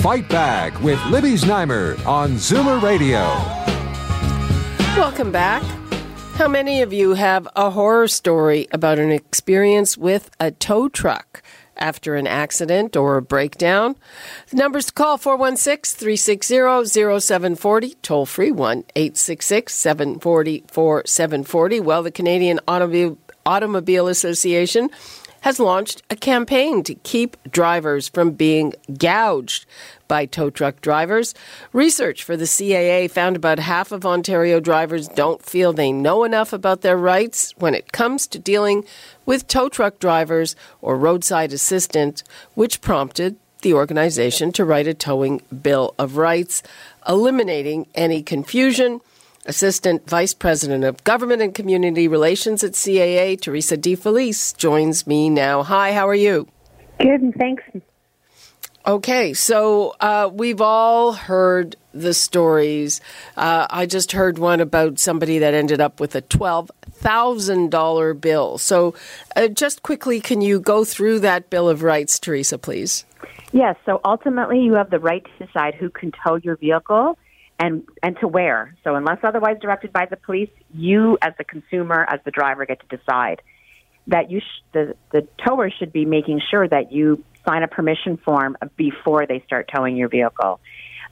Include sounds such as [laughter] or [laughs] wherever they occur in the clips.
Fight Back with Libby Znaimer on Zoomer Radio. Welcome back. How many of you have a horror story about an experience with a tow truck after an accident or a breakdown? The numbers to call 416 360 0740, toll free 1 866 740 4740. Well, the Canadian Automobile Association has launched a campaign to keep drivers from being gouged by tow truck drivers. Research for the CAA found about half of Ontario drivers don't feel they know enough about their rights when it comes to dealing with tow truck drivers or roadside assistance, which prompted the organization to write a towing bill of rights, eliminating any confusion. Assistant Vice President of Government and Community Relations at CAA, Teresa Di Felice, joins me now. Hi, how are you? Good, and thanks. Okay, so uh, we've all heard the stories. Uh, I just heard one about somebody that ended up with a $12,000 bill. So, uh, just quickly, can you go through that Bill of Rights, Teresa, please? Yes, so ultimately you have the right to decide who can tow your vehicle and and to where. So unless otherwise directed by the police, you as the consumer, as the driver, get to decide that you sh- the the tower should be making sure that you sign a permission form before they start towing your vehicle.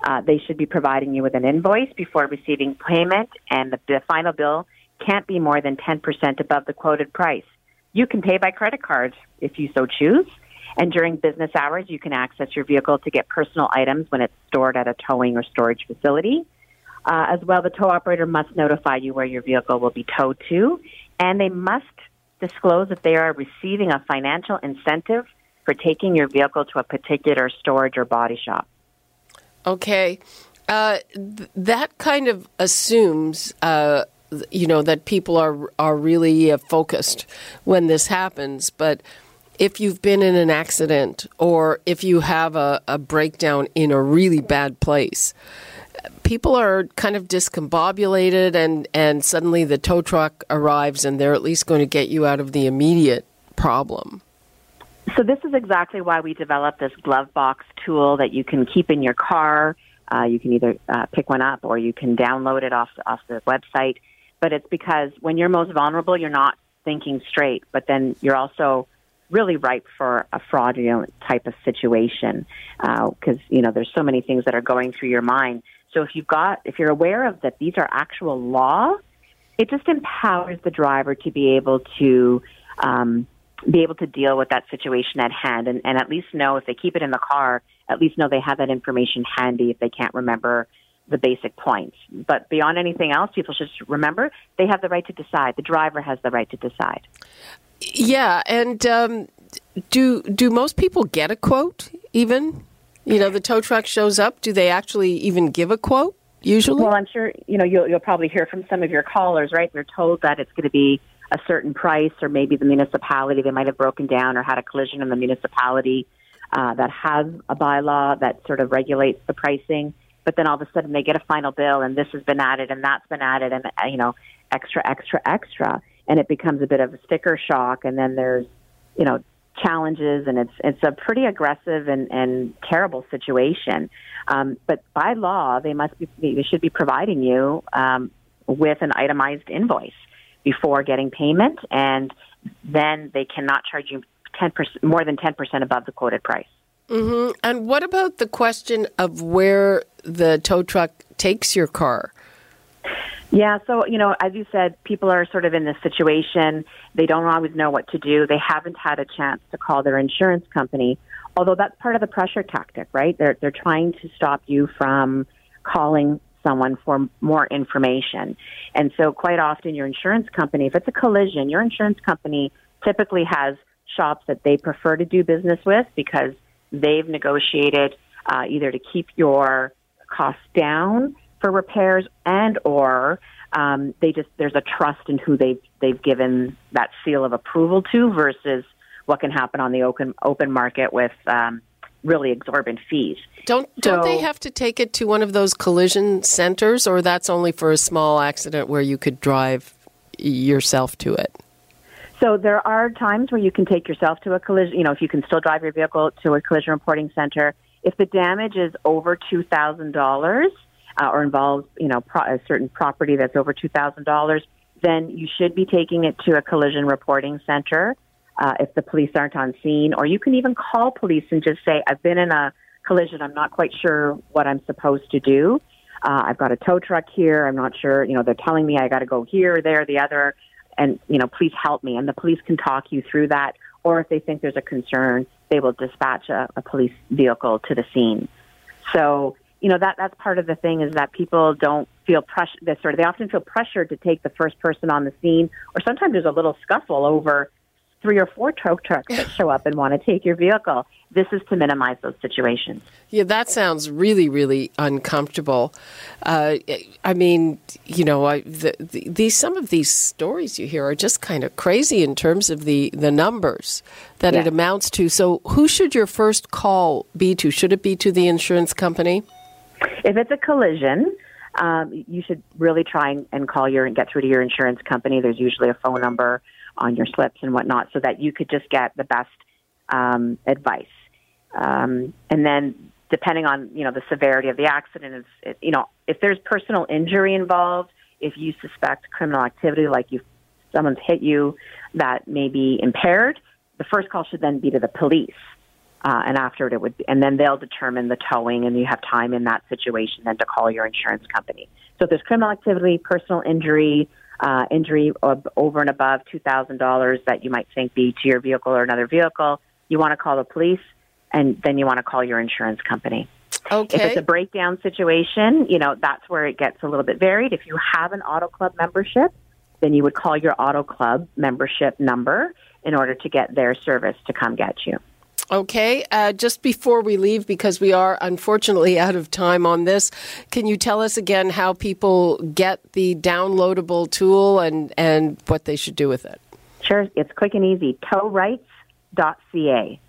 Uh, they should be providing you with an invoice before receiving payment, and the, the final bill can't be more than 10% above the quoted price. You can pay by credit card if you so choose. And during business hours, you can access your vehicle to get personal items when it's stored at a towing or storage facility. Uh, as well, the tow operator must notify you where your vehicle will be towed to, and they must disclose if they are receiving a financial incentive for taking your vehicle to a particular storage or body shop. Okay. Uh, th- that kind of assumes, uh, you know, that people are are really uh, focused when this happens. But if you've been in an accident or if you have a, a breakdown in a really bad place, people are kind of discombobulated, and and suddenly the tow truck arrives, and they're at least going to get you out of the immediate problem. So this is exactly why we developed this glove box tool that you can keep in your car. Uh, you can either uh, pick one up or you can download it off off the website. But it's because when you're most vulnerable, you're not thinking straight, but then you're also really ripe for a fraudulent type of situation because uh, you know there's so many things that are going through your mind. So if you've got if you're aware of that these are actual law, it just empowers the driver to be able to um, be able to deal with that situation at hand and, and at least know if they keep it in the car, at least know they have that information handy if they can't remember the basic points. But beyond anything else, people should remember they have the right to decide. The driver has the right to decide. Yeah, and um, do do most people get a quote? Even you know, the tow truck shows up. Do they actually even give a quote? Usually, well, I'm sure you know you'll you'll probably hear from some of your callers, right? They're told that it's going to be a certain price, or maybe the municipality they might have broken down or had a collision in the municipality uh, that has a bylaw that sort of regulates the pricing. But then all of a sudden they get a final bill, and this has been added, and that's been added, and uh, you know, extra, extra, extra, and it becomes a bit of a sticker shock. And then there's, you know, challenges, and it's it's a pretty aggressive and and terrible situation. Um, but by law, they must be they should be providing you um, with an itemized invoice before getting payment, and then they cannot charge you 10% more than 10% above the quoted price. Mm-hmm. And what about the question of where the tow truck takes your car? Yeah, so, you know, as you said, people are sort of in this situation. They don't always know what to do. They haven't had a chance to call their insurance company, although that's part of the pressure tactic, right? They're, they're trying to stop you from calling someone for more information. And so, quite often, your insurance company, if it's a collision, your insurance company typically has shops that they prefer to do business with because they've negotiated uh, either to keep your costs down for repairs and or um, they just there's a trust in who they've they've given that seal of approval to versus what can happen on the open open market with um, really exorbitant fees. Don't don't so, they have to take it to one of those collision centers, or that's only for a small accident where you could drive yourself to it? So there are times where you can take yourself to a collision. You know, if you can still drive your vehicle to a collision reporting center. If the damage is over two thousand uh, or involves, you know, pro- a certain property that's over two thousand dollars, then you should be taking it to a collision reporting center. Uh, if the police aren't on scene, or you can even call police and just say, "I've been in a collision. I'm not quite sure what I'm supposed to do. Uh, I've got a tow truck here. I'm not sure. You know, they're telling me I got to go here, there, the other, and you know, please help me." And the police can talk you through that. Or if they think there's a concern, they will dispatch a, a police vehicle to the scene. So you know that that's part of the thing is that people don't feel pressure. They sort of they often feel pressured to take the first person on the scene, or sometimes there's a little scuffle over three or four tow trucks that show up and want to take your vehicle. This is to minimize those situations. Yeah, that sounds really, really uncomfortable. Uh, I mean, you know, I, the, the, these some of these stories you hear are just kind of crazy in terms of the the numbers that it amounts to. So, who should your first call be to? Should it be to the insurance company? If it's a collision, um, you should really try and, and call your and get through to your insurance company. There's usually a phone number on your slips and whatnot, so that you could just get the best um, advice. Um, and then, depending on you know the severity of the accident, if you know if there's personal injury involved, if you suspect criminal activity, like you someone's hit you that may be impaired, the first call should then be to the police. Uh, and after it, it would, and then they'll determine the towing, and you have time in that situation then to call your insurance company. So if there's criminal activity, personal injury, uh, injury over and above $2,000 that you might think be to your vehicle or another vehicle, you want to call the police and then you want to call your insurance company. Okay. If it's a breakdown situation, you know, that's where it gets a little bit varied. If you have an auto club membership, then you would call your auto club membership number in order to get their service to come get you. Okay, uh, just before we leave, because we are unfortunately [laughs] out of time on this, can you tell us again how people get the downloadable tool and, and what they should do with it? Sure, it's quick and easy. Towrights.ca.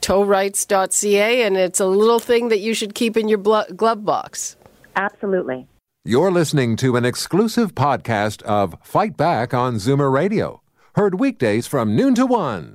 Towrights.ca, and it's a little thing that you should keep in your blo- glove box. Absolutely. You're listening to an exclusive podcast of Fight Back on Zoomer Radio, heard weekdays from noon to one.